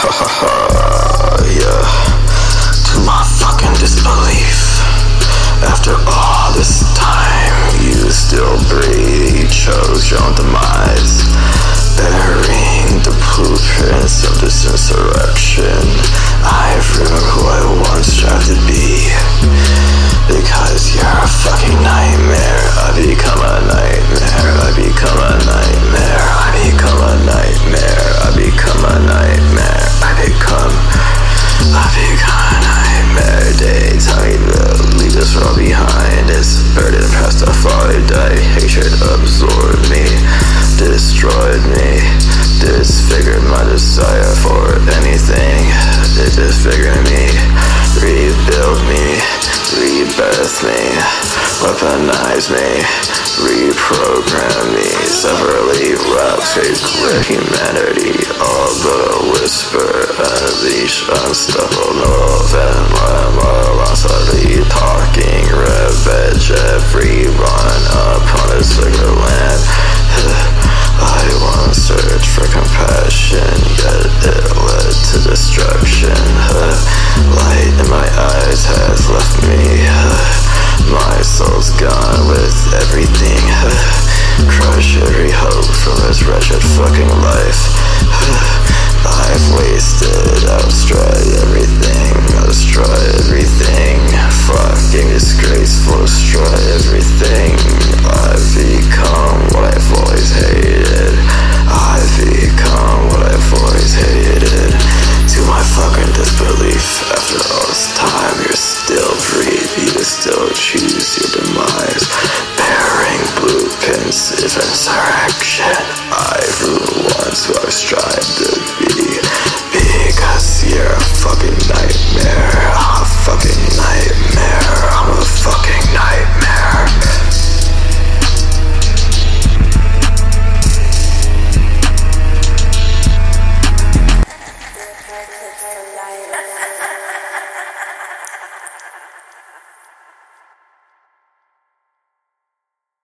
哈哈哈。it absorbed me, destroyed me, disfigured my desire for anything. It disfigured me, rebuilt me, rebirth me, weaponized me, reprogrammed me, severely ruptured humanity, all the whisper whisper, unleash unstoppable. from this wretched fucking life.